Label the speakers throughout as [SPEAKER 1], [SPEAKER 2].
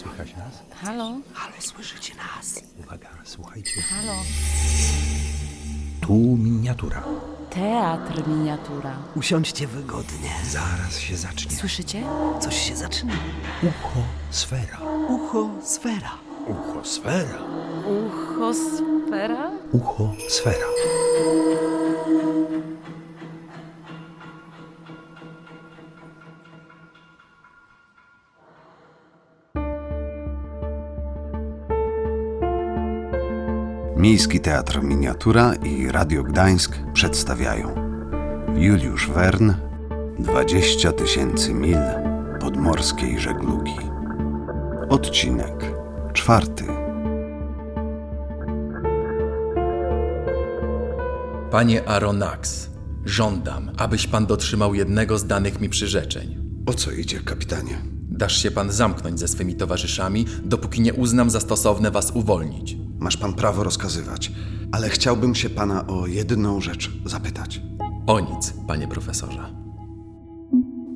[SPEAKER 1] Słychać nas?
[SPEAKER 2] Halo?
[SPEAKER 3] Halo, słyszycie nas?
[SPEAKER 1] Uwaga, słuchajcie.
[SPEAKER 2] Halo?
[SPEAKER 1] Tu miniatura.
[SPEAKER 2] Teatr miniatura.
[SPEAKER 3] Usiądźcie wygodnie.
[SPEAKER 1] Zaraz się zacznie.
[SPEAKER 2] Słyszycie?
[SPEAKER 3] Coś się zaczyna.
[SPEAKER 1] Ucho sfera.
[SPEAKER 3] Ucho, sfera.
[SPEAKER 1] Ucho sfera.
[SPEAKER 2] Uchosfera?
[SPEAKER 1] Ucho sfera.
[SPEAKER 4] Miejski Teatr Miniatura i Radio Gdańsk przedstawiają Juliusz Wern 20 tysięcy mil podmorskiej żeglugi Odcinek czwarty
[SPEAKER 5] Panie Aronax, żądam, abyś pan dotrzymał jednego z danych mi przyrzeczeń.
[SPEAKER 4] O co idzie, kapitanie?
[SPEAKER 5] Dasz się pan zamknąć ze swymi towarzyszami, dopóki nie uznam za stosowne was uwolnić.
[SPEAKER 4] Masz pan prawo rozkazywać, ale chciałbym się pana o jedną rzecz zapytać.
[SPEAKER 5] O nic, panie profesorze.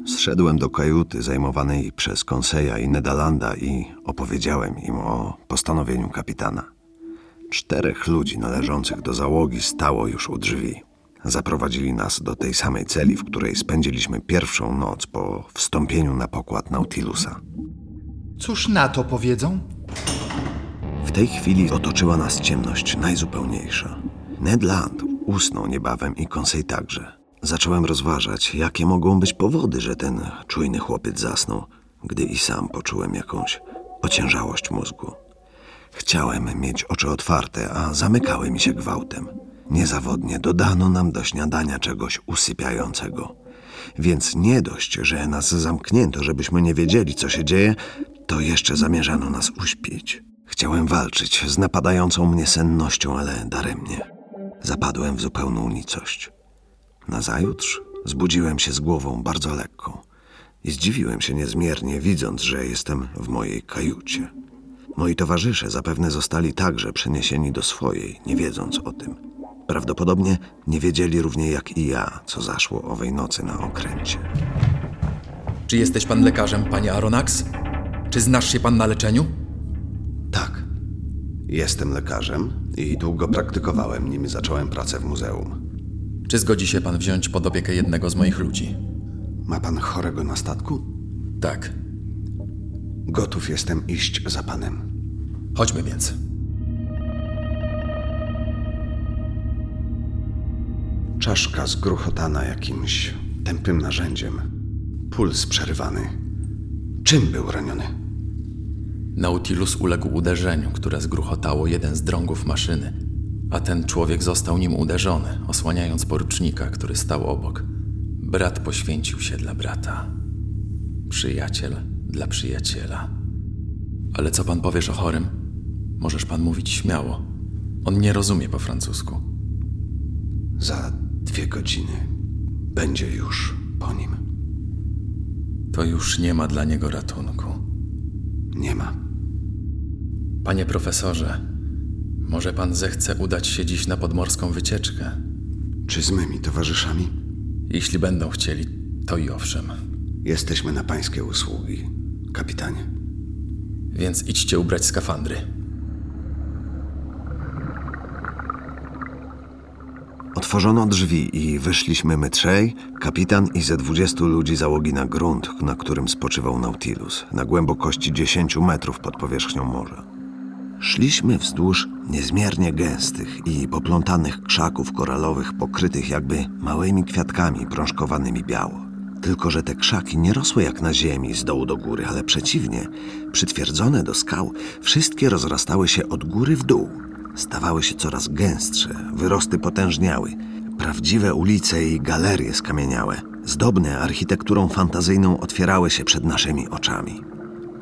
[SPEAKER 4] Zszedłem do kajuty zajmowanej przez Konseja i Nedalanda i opowiedziałem im o postanowieniu kapitana. Czterech ludzi należących do załogi stało już u drzwi. Zaprowadzili nas do tej samej celi, w której spędziliśmy pierwszą noc po wstąpieniu na pokład Nautilusa.
[SPEAKER 6] Cóż na to powiedzą?
[SPEAKER 4] Tej chwili otoczyła nas ciemność najzupełniejsza. Ned Land usnął niebawem i Conseil także. Zacząłem rozważać, jakie mogą być powody, że ten czujny chłopiec zasnął, gdy i sam poczułem jakąś ociężałość mózgu. Chciałem mieć oczy otwarte, a zamykały mi się gwałtem. Niezawodnie dodano nam do śniadania czegoś usypiającego. Więc nie dość, że nas zamknięto, żebyśmy nie wiedzieli, co się dzieje, to jeszcze zamierzano nas uśpić. Chciałem walczyć z napadającą mnie sennością, ale daremnie. Zapadłem w zupełną nicość. Nazajutrz zbudziłem się z głową bardzo lekką i zdziwiłem się niezmiernie, widząc, że jestem w mojej kajucie. Moi towarzysze zapewne zostali także przeniesieni do swojej, nie wiedząc o tym. Prawdopodobnie nie wiedzieli równie jak i ja, co zaszło owej nocy na okręcie.
[SPEAKER 5] Czy jesteś pan lekarzem, panie Aronax? Czy znasz się pan na leczeniu?
[SPEAKER 4] Jestem lekarzem i długo praktykowałem, nim zacząłem pracę w muzeum.
[SPEAKER 5] Czy zgodzi się pan wziąć pod opiekę jednego z moich ludzi?
[SPEAKER 4] Ma pan chorego na statku?
[SPEAKER 5] Tak.
[SPEAKER 4] Gotów jestem iść za panem.
[SPEAKER 5] Chodźmy więc.
[SPEAKER 4] Czaszka zgruchotana jakimś tępym narzędziem. Puls przerywany. Czym był raniony?
[SPEAKER 5] Nautilus uległ uderzeniu, które zgruchotało jeden z drągów maszyny, a ten człowiek został nim uderzony, osłaniając porucznika, który stał obok. Brat poświęcił się dla brata. Przyjaciel dla przyjaciela. Ale co pan powiesz o chorym? Możesz pan mówić śmiało. On nie rozumie po francusku.
[SPEAKER 4] Za dwie godziny będzie już po nim.
[SPEAKER 5] To już nie ma dla niego ratunku.
[SPEAKER 4] Nie ma.
[SPEAKER 5] Panie profesorze, może pan zechce udać się dziś na podmorską wycieczkę?
[SPEAKER 4] Czy z mymi towarzyszami?
[SPEAKER 5] Jeśli będą chcieli, to i owszem.
[SPEAKER 4] Jesteśmy na pańskie usługi, kapitanie.
[SPEAKER 5] Więc idźcie ubrać skafandry.
[SPEAKER 4] Otworzono drzwi i wyszliśmy my trzej, kapitan i ze dwudziestu ludzi załogi na grunt, na którym spoczywał Nautilus, na głębokości 10 metrów pod powierzchnią morza. Szliśmy wzdłuż niezmiernie gęstych i poplątanych krzaków koralowych, pokrytych jakby małymi kwiatkami prążkowanymi biało. Tylko, że te krzaki nie rosły jak na ziemi z dołu do góry, ale przeciwnie, przytwierdzone do skał, wszystkie rozrastały się od góry w dół. Stawały się coraz gęstsze, wyrosty potężniały. Prawdziwe ulice i galerie skamieniałe, zdobne architekturą fantazyjną otwierały się przed naszymi oczami.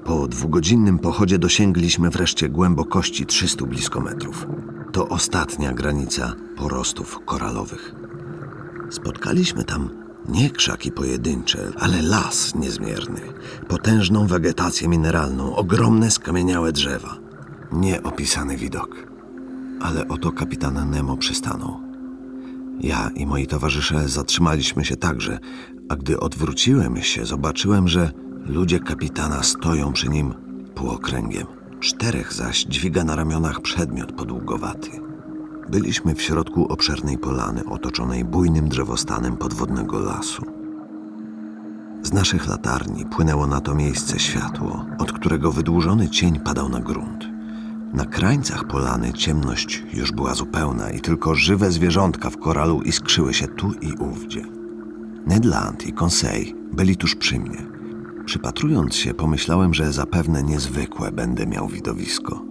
[SPEAKER 4] Po dwugodzinnym pochodzie dosięgliśmy wreszcie głębokości 300 blisko metrów. To ostatnia granica porostów koralowych. Spotkaliśmy tam nie krzaki pojedyncze, ale las niezmierny, potężną wegetację mineralną, ogromne skamieniałe drzewa. Nieopisany widok. Ale oto kapitan Nemo przystanął. Ja i moi towarzysze zatrzymaliśmy się także, a gdy odwróciłem się, zobaczyłem, że ludzie kapitana stoją przy nim półokręgiem, czterech zaś dźwiga na ramionach przedmiot podługowaty. Byliśmy w środku obszernej polany otoczonej bujnym drzewostanem podwodnego lasu. Z naszych latarni płynęło na to miejsce światło, od którego wydłużony cień padał na grunt. Na krańcach polany ciemność już była zupełna i tylko żywe zwierzątka w koralu iskrzyły się tu i ówdzie. Ned Land i Conseil byli tuż przy mnie. Przypatrując się, pomyślałem, że zapewne niezwykłe będę miał widowisko.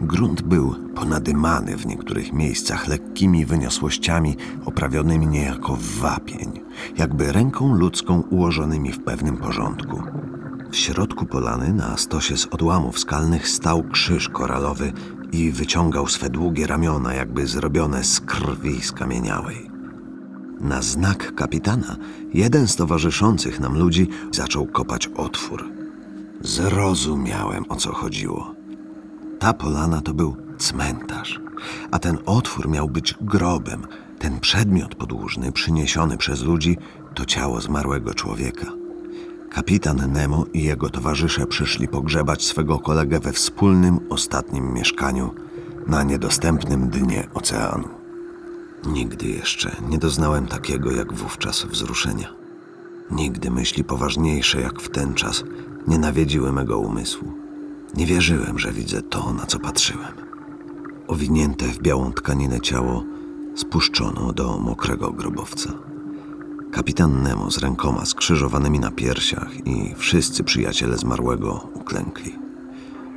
[SPEAKER 4] Grunt był ponadymany w niektórych miejscach lekkimi wyniosłościami oprawionymi niejako w wapień, jakby ręką ludzką ułożonymi w pewnym porządku. W środku polany na stosie z odłamów skalnych stał krzyż koralowy i wyciągał swe długie ramiona, jakby zrobione z krwi skamieniałej. Na znak kapitana jeden z towarzyszących nam ludzi zaczął kopać otwór. Zrozumiałem, o co chodziło. Ta polana to był cmentarz, a ten otwór miał być grobem. Ten przedmiot podłużny przyniesiony przez ludzi to ciało zmarłego człowieka. Kapitan Nemo i jego towarzysze przyszli pogrzebać swego kolegę we wspólnym ostatnim mieszkaniu na niedostępnym dnie oceanu. Nigdy jeszcze nie doznałem takiego jak wówczas wzruszenia. Nigdy myśli poważniejsze jak w ten czas nie nawiedziły mego umysłu. Nie wierzyłem, że widzę to, na co patrzyłem. Owinięte w białą tkaninę ciało spuszczono do mokrego grobowca. Kapitan Nemo z rękoma skrzyżowanymi na piersiach i wszyscy przyjaciele zmarłego uklękli.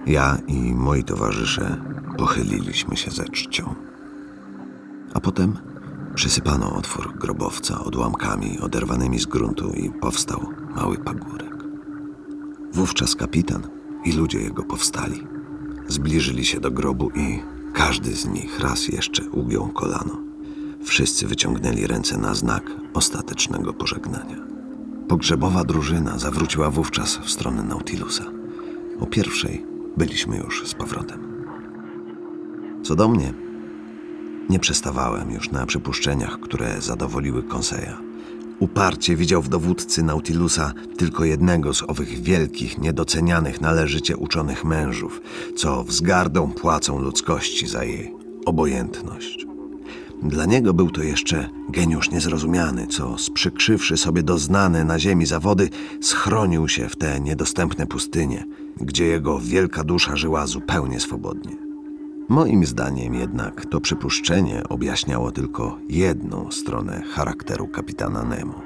[SPEAKER 4] Ja i moi towarzysze pochyliliśmy się ze czcią. A potem przysypano otwór grobowca odłamkami oderwanymi z gruntu i powstał mały pagórek. Wówczas kapitan i ludzie jego powstali. Zbliżyli się do grobu i każdy z nich raz jeszcze ugiął kolano. Wszyscy wyciągnęli ręce na znak ostatecznego pożegnania. Pogrzebowa drużyna zawróciła wówczas w stronę Nautilusa. O pierwszej byliśmy już z powrotem. Co do mnie, nie przestawałem już na przypuszczeniach, które zadowoliły Conseja. Uparcie widział w dowódcy Nautilusa tylko jednego z owych wielkich, niedocenianych należycie uczonych mężów, co wzgardą płacą ludzkości za jej obojętność. Dla niego był to jeszcze geniusz niezrozumiany, co sprzykrzywszy sobie doznane na ziemi zawody, schronił się w te niedostępne pustynie, gdzie jego wielka dusza żyła zupełnie swobodnie. Moim zdaniem jednak to przypuszczenie objaśniało tylko jedną stronę charakteru kapitana Nemo.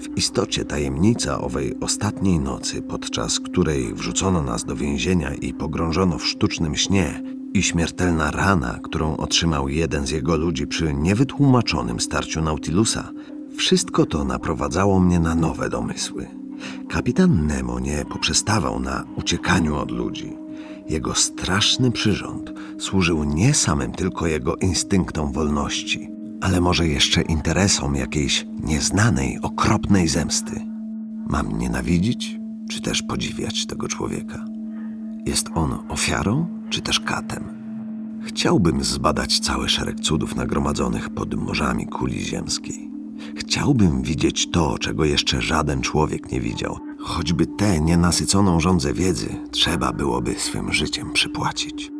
[SPEAKER 4] W istocie tajemnica owej ostatniej nocy, podczas której wrzucono nas do więzienia i pogrążono w sztucznym śnie, i śmiertelna rana, którą otrzymał jeden z jego ludzi przy niewytłumaczonym starciu Nautilusa, wszystko to naprowadzało mnie na nowe domysły. Kapitan Nemo nie poprzestawał na uciekaniu od ludzi. Jego straszny przyrząd służył nie samym tylko jego instynktom wolności, ale może jeszcze interesom jakiejś nieznanej, okropnej zemsty. Mam nienawidzić, czy też podziwiać tego człowieka? Jest on ofiarą, czy też katem? Chciałbym zbadać cały szereg cudów nagromadzonych pod morzami kuli ziemskiej. Chciałbym widzieć to, czego jeszcze żaden człowiek nie widział. Choćby tę nienasyconą żądzę wiedzy trzeba byłoby swym życiem przypłacić.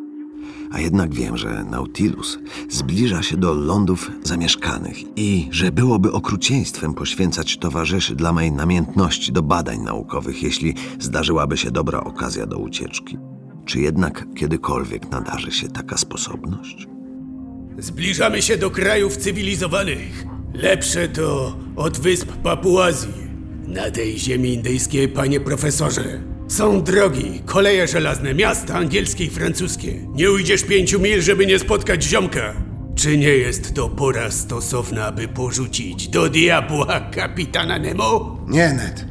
[SPEAKER 4] A jednak wiem, że Nautilus zbliża się do lądów zamieszkanych i że byłoby okrucieństwem poświęcać towarzyszy dla mej namiętności do badań naukowych, jeśli zdarzyłaby się dobra okazja do ucieczki. Czy jednak kiedykolwiek nadarzy się taka sposobność?
[SPEAKER 7] Zbliżamy się do krajów cywilizowanych. Lepsze to od wysp Papuazji. Na tej ziemi indyjskiej, panie profesorze, są drogi, koleje żelazne, miasta angielskie i francuskie. Nie ujdziesz pięciu mil, żeby nie spotkać ziomka. Czy nie jest to pora stosowna, aby porzucić do diabła kapitana Nemo?
[SPEAKER 8] Nie, Ned.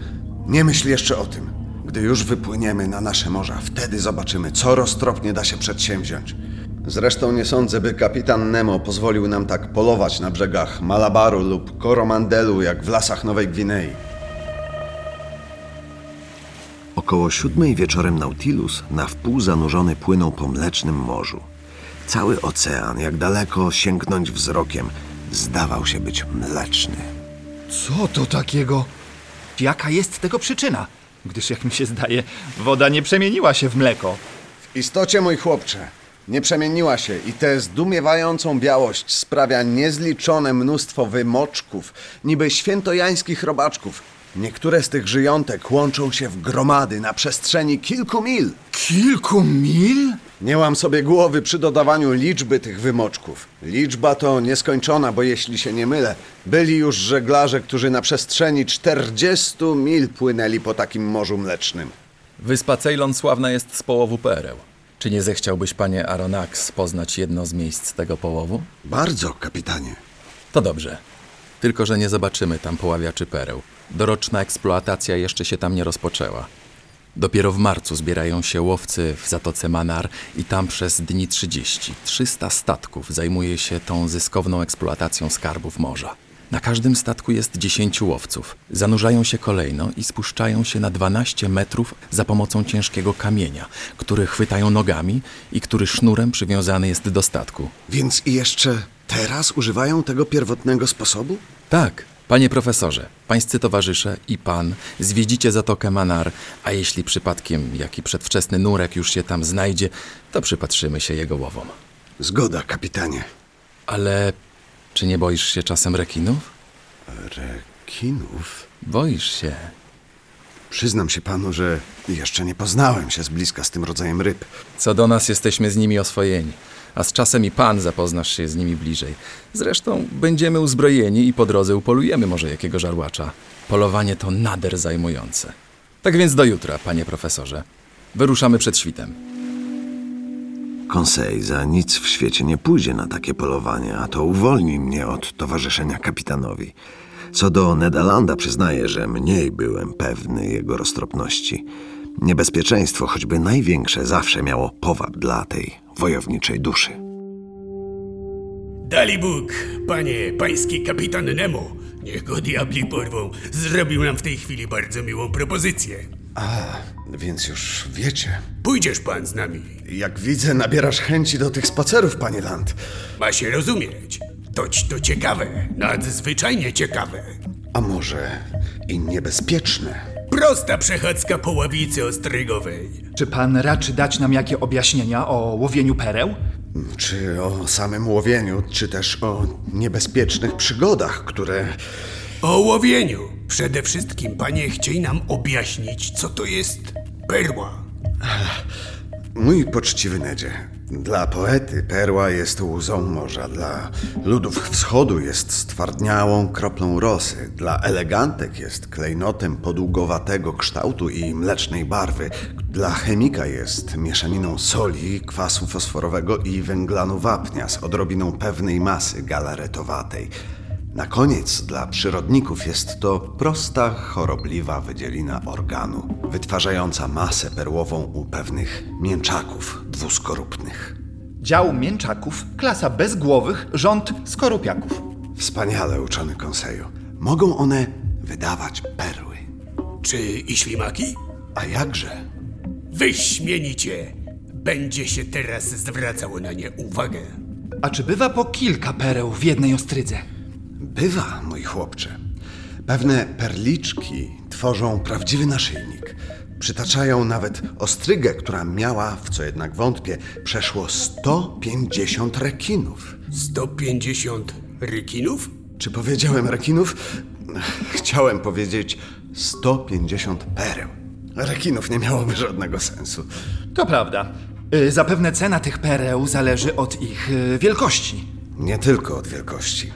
[SPEAKER 8] Nie myśl jeszcze o tym. Gdy już wypłyniemy na nasze morza, wtedy zobaczymy, co roztropnie da się przedsięwziąć. Zresztą nie sądzę, by kapitan Nemo pozwolił nam tak polować na brzegach Malabaru lub Koromandelu, jak w lasach Nowej Gwinei.
[SPEAKER 4] Około siódmej wieczorem Nautilus na wpół zanurzony płynął po mlecznym morzu. Cały ocean, jak daleko sięgnąć wzrokiem, zdawał się być mleczny.
[SPEAKER 6] Co to takiego? Jaka jest tego przyczyna? gdyż jak mi się zdaje, woda nie przemieniła się w mleko.
[SPEAKER 4] W istocie, mój chłopcze, nie przemieniła się i tę zdumiewającą białość sprawia niezliczone mnóstwo wymoczków, niby świętojańskich robaczków. Niektóre z tych żyjątek łączą się w gromady na przestrzeni kilku mil.
[SPEAKER 6] Kilku mil?
[SPEAKER 4] Nie łam sobie głowy przy dodawaniu liczby tych wymoczków. Liczba to nieskończona, bo jeśli się nie mylę, byli już żeglarze, którzy na przestrzeni 40 mil płynęli po takim morzu mlecznym.
[SPEAKER 5] Wyspa Ceylon sławna jest z połowu pereł. Czy nie zechciałbyś, panie Aronax, poznać jedno z miejsc tego połowu?
[SPEAKER 4] Bardzo, kapitanie.
[SPEAKER 5] To dobrze. Tylko, że nie zobaczymy tam poławiaczy pereł. Doroczna eksploatacja jeszcze się tam nie rozpoczęła. Dopiero w marcu zbierają się łowcy w Zatoce Manar i tam przez dni 30, 300 statków zajmuje się tą zyskowną eksploatacją skarbów morza. Na każdym statku jest 10 łowców. Zanurzają się kolejno i spuszczają się na 12 metrów za pomocą ciężkiego kamienia, który chwytają nogami i który sznurem przywiązany jest do statku.
[SPEAKER 4] Więc i jeszcze teraz używają tego pierwotnego sposobu?
[SPEAKER 5] Tak, panie profesorze, pańscy towarzysze i pan zwiedzicie Zatokę Manar, a jeśli przypadkiem jaki przedwczesny nurek już się tam znajdzie, to przypatrzymy się jego łowom.
[SPEAKER 4] Zgoda, kapitanie.
[SPEAKER 5] Ale czy nie boisz się czasem rekinów?
[SPEAKER 4] Rekinów?
[SPEAKER 5] Boisz się.
[SPEAKER 4] Przyznam się panu, że jeszcze nie poznałem się z bliska z tym rodzajem ryb.
[SPEAKER 5] Co do nas jesteśmy z nimi oswojeni, a z czasem i pan zapoznasz się z nimi bliżej. Zresztą będziemy uzbrojeni i po drodze upolujemy może jakiego żarłacza. Polowanie to nader zajmujące. Tak więc do jutra, panie profesorze. Wyruszamy przed świtem.
[SPEAKER 9] Conseil za nic w świecie nie pójdzie na takie polowanie, a to uwolni mnie od towarzyszenia kapitanowi. Co do Nedalanda przyznaję, że mniej byłem pewny jego roztropności. Niebezpieczeństwo, choćby największe, zawsze miało powab dla tej wojowniczej duszy.
[SPEAKER 7] Dali Bóg, panie, pański kapitan Nemo, niech go diabli porwą, zrobił nam w tej chwili bardzo miłą propozycję.
[SPEAKER 4] A, więc już wiecie.
[SPEAKER 7] Pójdziesz pan z nami.
[SPEAKER 4] Jak widzę, nabierasz chęci do tych spacerów, panie Land.
[SPEAKER 7] Ma się rozumieć. Toć to ciekawe, nadzwyczajnie ciekawe.
[SPEAKER 4] A może i niebezpieczne?
[SPEAKER 7] Prosta przechadzka po ławicy ostrygowej.
[SPEAKER 6] Czy pan raczy dać nam jakie objaśnienia o łowieniu pereł?
[SPEAKER 4] Czy o samym łowieniu, czy też o niebezpiecznych przygodach, które...
[SPEAKER 7] O łowieniu. Przede wszystkim, panie, chciej nam objaśnić, co to jest perła.
[SPEAKER 4] Mój poczciwy Nedzie, dla poety perła jest łzą morza, dla ludów wschodu jest stwardniałą kroplą rosy, dla elegantek jest klejnotem podługowatego kształtu i mlecznej barwy, dla chemika jest mieszaniną soli, kwasu fosforowego i węglanu wapnia z odrobiną pewnej masy galaretowatej. Na koniec dla przyrodników jest to prosta, chorobliwa wydzielina organu, wytwarzająca masę perłową u pewnych mięczaków dwuskorupnych.
[SPEAKER 6] Dział mięczaków, klasa bezgłowych, rząd skorupiaków.
[SPEAKER 4] Wspaniale uczony konseju. Mogą one wydawać perły.
[SPEAKER 7] Czy i ślimaki?
[SPEAKER 4] A jakże?
[SPEAKER 7] Wyśmienicie. Będzie się teraz zwracało na nie uwagę.
[SPEAKER 6] A czy bywa po kilka pereł w jednej ostrydze?
[SPEAKER 4] Bywa, mój chłopcze. Pewne perliczki tworzą prawdziwy naszyjnik. Przytaczają nawet ostrygę, która miała, w co jednak wątpię, przeszło 150 rekinów.
[SPEAKER 7] 150 rykinów?
[SPEAKER 4] Czy powiedziałem rekinów? Chciałem powiedzieć 150 pereł. Rekinów nie miałoby żadnego sensu.
[SPEAKER 6] To prawda. Y, Zapewne cena tych pereł zależy od ich y, wielkości.
[SPEAKER 4] Nie tylko od wielkości,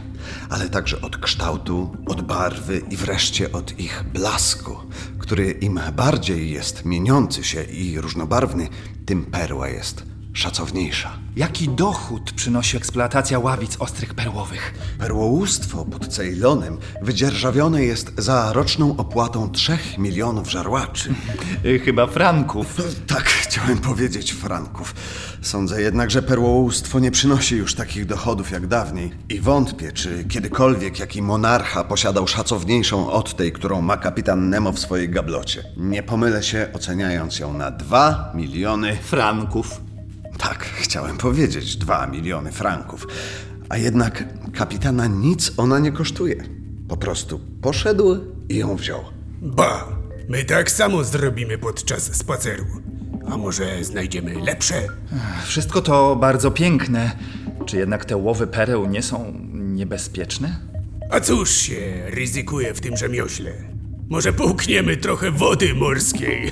[SPEAKER 4] ale także od kształtu, od barwy i wreszcie od ich blasku, który im bardziej jest mieniący się i różnobarwny, tym perła jest szacowniejsza.
[SPEAKER 6] Jaki dochód przynosi eksploatacja ławic ostrych perłowych?
[SPEAKER 4] Perłołóstwo pod Ceylonem wydzierżawione jest za roczną opłatą 3 milionów żarłaczy.
[SPEAKER 6] Y, Chyba franków.
[SPEAKER 4] Tak, chciałem powiedzieć franków. Sądzę jednak, że perłołóstwo nie przynosi już takich dochodów jak dawniej i wątpię, czy kiedykolwiek jaki monarcha posiadał szacowniejszą od tej, którą ma kapitan Nemo w swojej gablocie. Nie pomylę się, oceniając ją na 2 miliony.
[SPEAKER 6] Franków.
[SPEAKER 4] Tak, chciałem powiedzieć 2 miliony franków. A jednak kapitana nic ona nie kosztuje. Po prostu poszedł i ją wziął.
[SPEAKER 7] Ba, My tak samo zrobimy podczas spaceru. A może znajdziemy lepsze?
[SPEAKER 6] Wszystko to bardzo piękne. Czy jednak te łowy pereł nie są niebezpieczne?
[SPEAKER 7] A cóż się ryzykuje w tym rzemiośle? Może połkniemy trochę wody morskiej?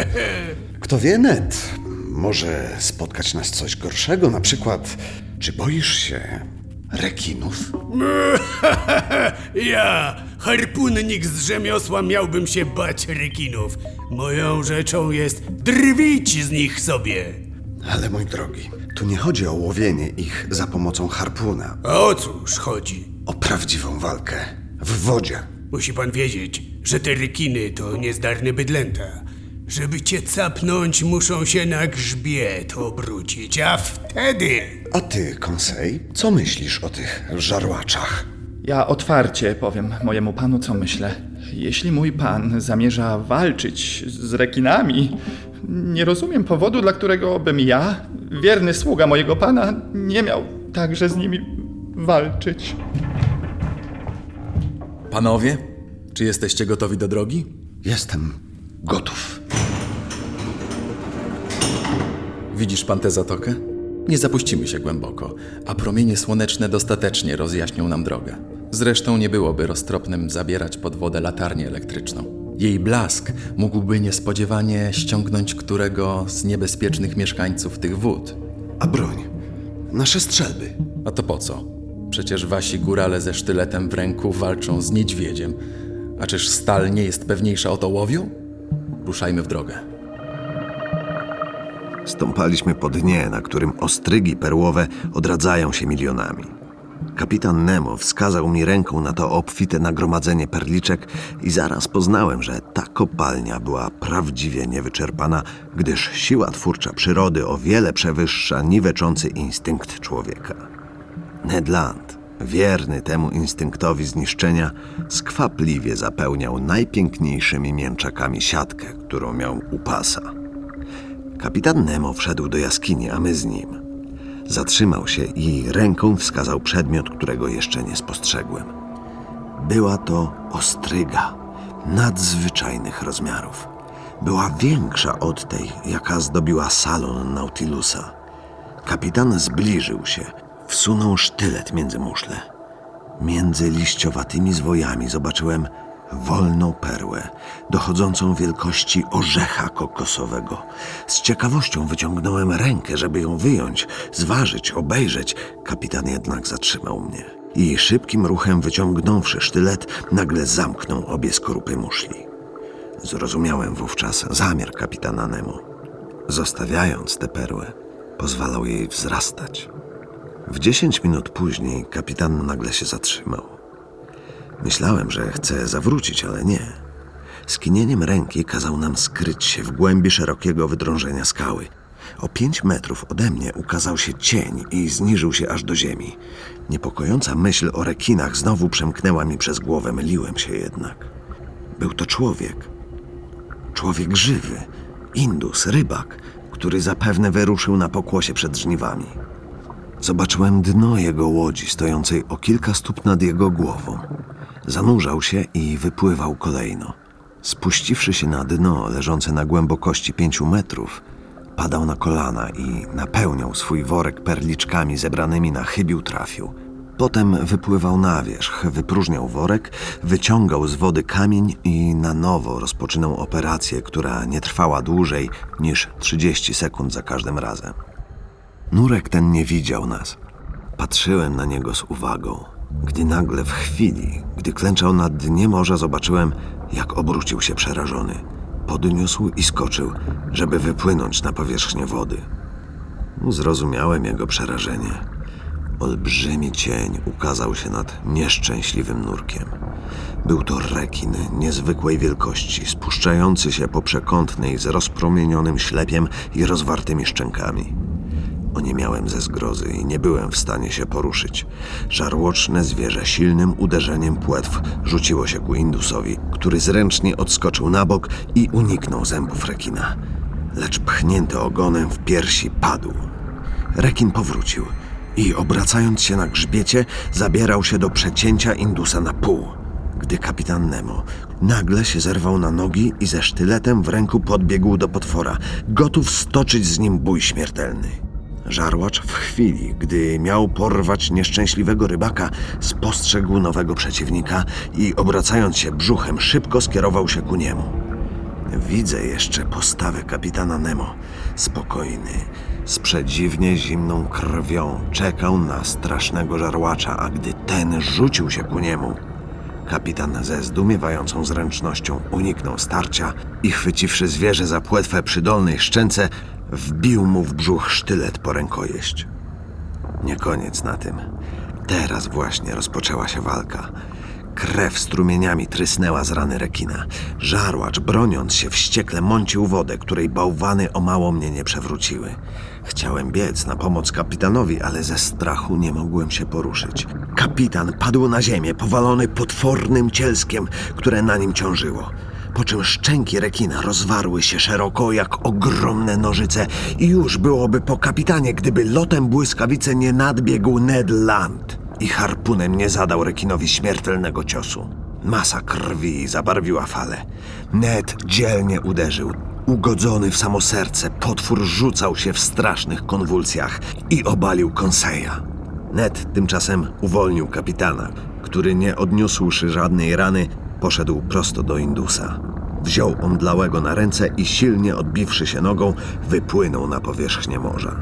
[SPEAKER 8] Kto wie, Ned, może spotkać nas coś gorszego, na przykład, czy boisz się rekinów?
[SPEAKER 7] Ja, harpunnik z rzemiosła, miałbym się bać rekinów. Moją rzeczą jest drwić z nich sobie.
[SPEAKER 8] Ale mój drogi, tu nie chodzi o łowienie ich za pomocą harpuna,
[SPEAKER 7] A o cóż chodzi?
[SPEAKER 8] o prawdziwą walkę w wodzie.
[SPEAKER 7] Musi pan wiedzieć, że te rekiny to niezdarne bydlęta. Żeby cię capnąć, muszą się na grzbiet obrócić, a wtedy...
[SPEAKER 8] A ty, Konsej, co myślisz o tych żarłaczach?
[SPEAKER 6] Ja otwarcie powiem mojemu panu, co myślę. Jeśli mój pan zamierza walczyć z rekinami, nie rozumiem powodu, dla którego bym ja, wierny sługa mojego pana, nie miał także z nimi walczyć.
[SPEAKER 5] Panowie, czy jesteście gotowi do drogi?
[SPEAKER 8] Jestem gotów.
[SPEAKER 5] Widzisz pan tę zatokę? Nie zapuścimy się głęboko, a promienie słoneczne dostatecznie rozjaśnią nam drogę. Zresztą nie byłoby roztropnym zabierać pod wodę latarnię elektryczną. Jej blask mógłby niespodziewanie ściągnąć którego z niebezpiecznych mieszkańców tych wód.
[SPEAKER 8] A broń? Nasze strzelby.
[SPEAKER 5] A to po co? Przecież wasi górale ze sztyletem w ręku walczą z niedźwiedziem. A czyż stal nie jest pewniejsza od ołowiu? Ruszajmy w drogę.
[SPEAKER 4] Stąpaliśmy po dnie, na którym ostrygi perłowe odradzają się milionami. Kapitan Nemo wskazał mi ręką na to obfite nagromadzenie perliczek i zaraz poznałem, że ta kopalnia była prawdziwie niewyczerpana, gdyż siła twórcza przyrody o wiele przewyższa niweczący instynkt człowieka. Ned Land, wierny temu instynktowi zniszczenia, skwapliwie zapełniał najpiękniejszymi mięczakami siatkę, którą miał u pasa. Kapitan Nemo wszedł do jaskini, a my z nim. Zatrzymał się i ręką wskazał przedmiot, którego jeszcze nie spostrzegłem. Była to ostryga nadzwyczajnych rozmiarów. Była większa od tej, jaka zdobiła salon Nautilusa. Kapitan zbliżył się, wsunął sztylet między muszle. Między liściowatymi zwojami zobaczyłem wolną perłę, dochodzącą wielkości orzecha kokosowego. Z ciekawością wyciągnąłem rękę, żeby ją wyjąć, zważyć, obejrzeć. Kapitan jednak zatrzymał mnie. I szybkim ruchem wyciągnąwszy sztylet, nagle zamknął obie skorupy muszli. Zrozumiałem wówczas zamiar kapitana Nemo. Zostawiając tę perłę, pozwalał jej wzrastać. W dziesięć minut później kapitan nagle się zatrzymał. Myślałem, że chce zawrócić, ale nie. Skinieniem ręki kazał nam skryć się w głębi szerokiego wydrążenia skały. O pięć metrów ode mnie ukazał się cień i zniżył się aż do ziemi. Niepokojąca myśl o rekinach znowu przemknęła mi przez głowę, myliłem się jednak. Był to człowiek. Człowiek żywy, Indus, rybak, który zapewne wyruszył na pokłosie przed żniwami. Zobaczyłem dno jego łodzi, stojącej o kilka stóp nad jego głową. Zanurzał się i wypływał kolejno. Spuściwszy się na dno, leżące na głębokości pięciu metrów, padał na kolana i napełniał swój worek perliczkami zebranymi na chybił trafił. Potem wypływał na wierzch, wypróżniał worek, wyciągał z wody kamień i na nowo rozpoczynał operację, która nie trwała dłużej niż 30 sekund za każdym razem. Nurek ten nie widział nas. Patrzyłem na niego z uwagą, gdy nagle w chwili, gdy klęczał na dnie morza, zobaczyłem, jak obrócił się przerażony. Podniósł i skoczył, żeby wypłynąć na powierzchnię wody. Zrozumiałem jego przerażenie. Olbrzymi cień ukazał się nad nieszczęśliwym nurkiem. Był to rekin niezwykłej wielkości, spuszczający się po przekątnej z rozpromienionym ślepiem i rozwartymi szczękami. Oniemiałem ze zgrozy i nie byłem w stanie się poruszyć. Żarłoczne zwierzę silnym uderzeniem płetw rzuciło się ku Indusowi, który zręcznie odskoczył na bok i uniknął zębów rekina. Lecz pchnięty ogonem w piersi padł. Rekin powrócił i obracając się na grzbiecie, zabierał się do przecięcia Indusa na pół. Gdy kapitan Nemo, Nagle się zerwał na nogi i ze sztyletem w ręku podbiegł do potwora, gotów stoczyć z nim bój śmiertelny. Żarłacz w chwili, gdy miał porwać nieszczęśliwego rybaka, spostrzegł nowego przeciwnika i obracając się brzuchem, szybko skierował się ku niemu. Widzę jeszcze postawę kapitana Nemo. Spokojny, z przedziwnie zimną krwią czekał na strasznego żarłacza, a gdy ten rzucił się ku niemu, kapitan ze zdumiewającą zręcznością uniknął starcia i chwyciwszy zwierzę za płetwę przy dolnej szczęce, wbił mu w brzuch sztylet po rękojeść. Nie koniec na tym. Teraz właśnie rozpoczęła się walka. Krew strumieniami trysnęła z rany rekina. Żarłacz, broniąc się, wściekle mącił wodę, której bałwany o mało mnie nie przewróciły. Chciałem biec na pomoc kapitanowi, ale ze strachu nie mogłem się poruszyć. Kapitan padł na ziemię, powalony potwornym cielskiem, które na nim ciążyło. Po czym szczęki rekina rozwarły się szeroko jak ogromne nożyce i już byłoby po kapitanie, gdyby lotem błyskawicy nie nadbiegł Ned Land i harpunem nie zadał rekinowi śmiertelnego ciosu. Masa krwi zabarwiła falę. Ned dzielnie uderzył. Ugodzony w samo serce, potwór rzucał się w strasznych konwulsjach i obalił Conseja. Ned tymczasem uwolnił kapitana, który nie odniósłszy żadnej rany, poszedł prosto do Indusa. Wziął omdlałego na ręce i silnie odbiwszy się nogą, wypłynął na powierzchnię morza.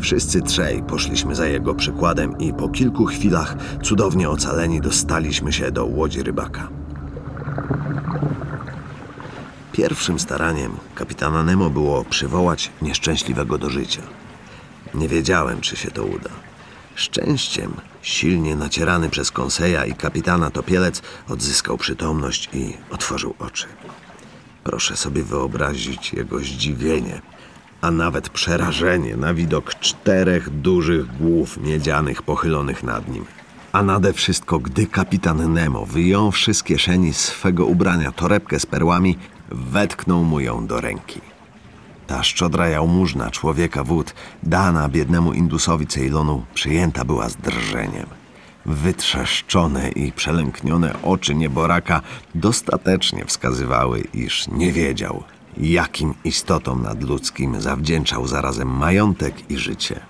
[SPEAKER 4] Wszyscy trzej poszliśmy za jego przykładem i po kilku chwilach, cudownie ocaleni, dostaliśmy się do łodzi rybaka. Pierwszym staraniem kapitana Nemo było przywołać nieszczęśliwego do życia. Nie wiedziałem, czy się to uda. Szczęściem, silnie nacierany przez konseja i kapitana topielec, odzyskał przytomność i otworzył oczy. Proszę sobie wyobrazić jego zdziwienie, a nawet przerażenie na widok czterech dużych głów miedzianych pochylonych nad nim. A nade wszystko, gdy kapitan Nemo, wyjąwszy z kieszeni swego ubrania torebkę z perłami, wetknął mu ją do ręki. Ta szczodra jałmużna człowieka wód, dana biednemu Indusowi Ceylonu, przyjęta była z drżeniem. Wytrzeszczone i przelęknione oczy nieboraka dostatecznie wskazywały, iż nie wiedział, jakim istotom nadludzkim zawdzięczał zarazem majątek i życie.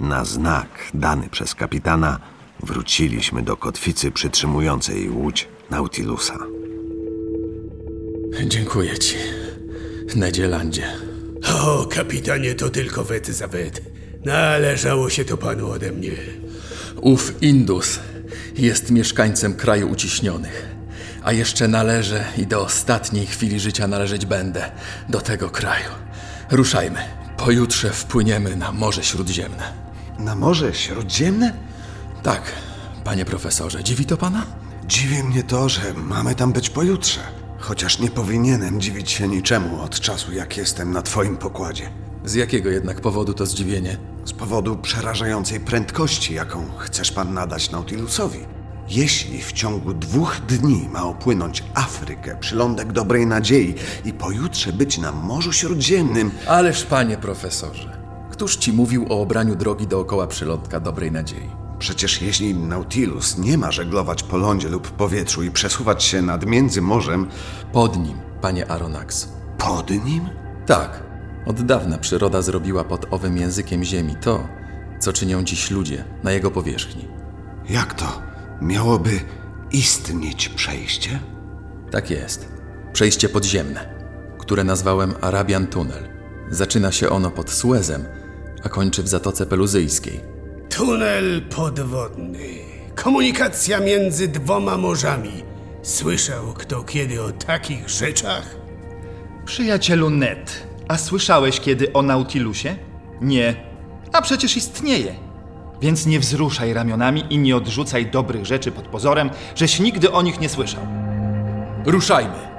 [SPEAKER 4] Na znak dany przez kapitana wróciliśmy do kotwicy przytrzymującej łódź Nautilusa.
[SPEAKER 5] Dziękuję ci, Nedzielandzie.
[SPEAKER 7] O, kapitanie, to tylko wet za wet. Należało się to panu ode mnie.
[SPEAKER 5] Ów Indus jest mieszkańcem kraju uciśnionych, a jeszcze należę i do ostatniej chwili życia należeć będę do tego kraju. Ruszajmy. Pojutrze wpłyniemy na Morze Śródziemne.
[SPEAKER 8] Na Morze Śródziemne?
[SPEAKER 5] Tak, panie profesorze, dziwi to pana?
[SPEAKER 8] Dziwi mnie to, że mamy tam być pojutrze. Chociaż nie powinienem dziwić się niczemu od czasu, jak jestem na twoim pokładzie.
[SPEAKER 5] Z jakiego jednak powodu to zdziwienie?
[SPEAKER 8] Z powodu przerażającej prędkości, jaką chcesz pan nadać Nautilusowi. Jeśli w ciągu dwóch dni ma opłynąć Afrykę, przylądek dobrej nadziei i pojutrze być na Morzu Śródziemnym,
[SPEAKER 5] Ależ, panie profesorze, któż ci mówił o obraniu drogi dookoła przylądka dobrej nadziei?
[SPEAKER 8] Przecież jeśli Nautilus nie ma żeglować po lądzie lub powietrzu i przesuwać się nad międzymorzem,
[SPEAKER 5] Pod nim, panie Aronax.
[SPEAKER 8] pod nim?
[SPEAKER 5] Tak, od dawna przyroda zrobiła pod owym językiem ziemi to, co czynią dziś ludzie na jego powierzchni.
[SPEAKER 8] Jak to? Miałoby istnieć przejście?
[SPEAKER 5] Tak jest. Przejście podziemne, które nazwałem Arabian Tunel. Zaczyna się ono pod Suezem, a kończy w Zatoce Peluzyjskiej.
[SPEAKER 7] Tunel podwodny. Komunikacja między dwoma morzami. Słyszał kto kiedy o takich rzeczach?
[SPEAKER 6] Przyjacielu Ned, a słyszałeś kiedy o Nautilusie? Nie. A przecież istnieje. Więc nie wzruszaj ramionami i nie odrzucaj dobrych rzeczy pod pozorem, żeś nigdy o nich nie słyszał.
[SPEAKER 5] Ruszajmy!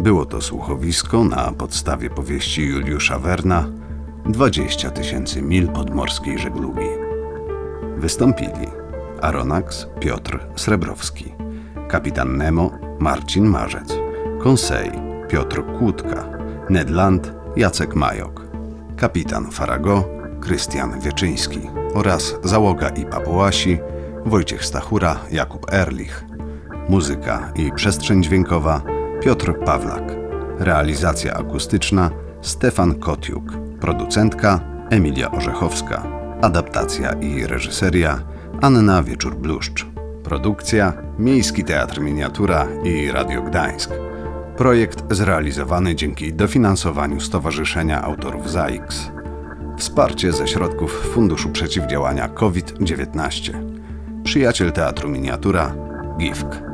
[SPEAKER 10] Było to słuchowisko na podstawie powieści Juliusza Werna 20 tysięcy mil podmorskiej żeglugi. Wystąpili Aronax Piotr Srebrowski, kapitan Nemo Marcin Marzec, Konsej Piotr Kłódka, Ned Land Jacek Majok, kapitan Farago
[SPEAKER 4] Krystian Wieczyński oraz załoga i papułasi Wojciech Stachura, Jakub Erlich. Muzyka i przestrzeń dźwiękowa Piotr Pawlak. Realizacja akustyczna Stefan Kotiuk. Producentka Emilia Orzechowska. Adaptacja i reżyseria Anna Wieczór-Bluszcz. Produkcja Miejski Teatr Miniatura i Radio Gdańsk. Projekt zrealizowany dzięki dofinansowaniu Stowarzyszenia Autorów ZAIKS. Wsparcie ze środków Funduszu Przeciwdziałania COVID-19. Przyjaciel Teatru Miniatura GIFK.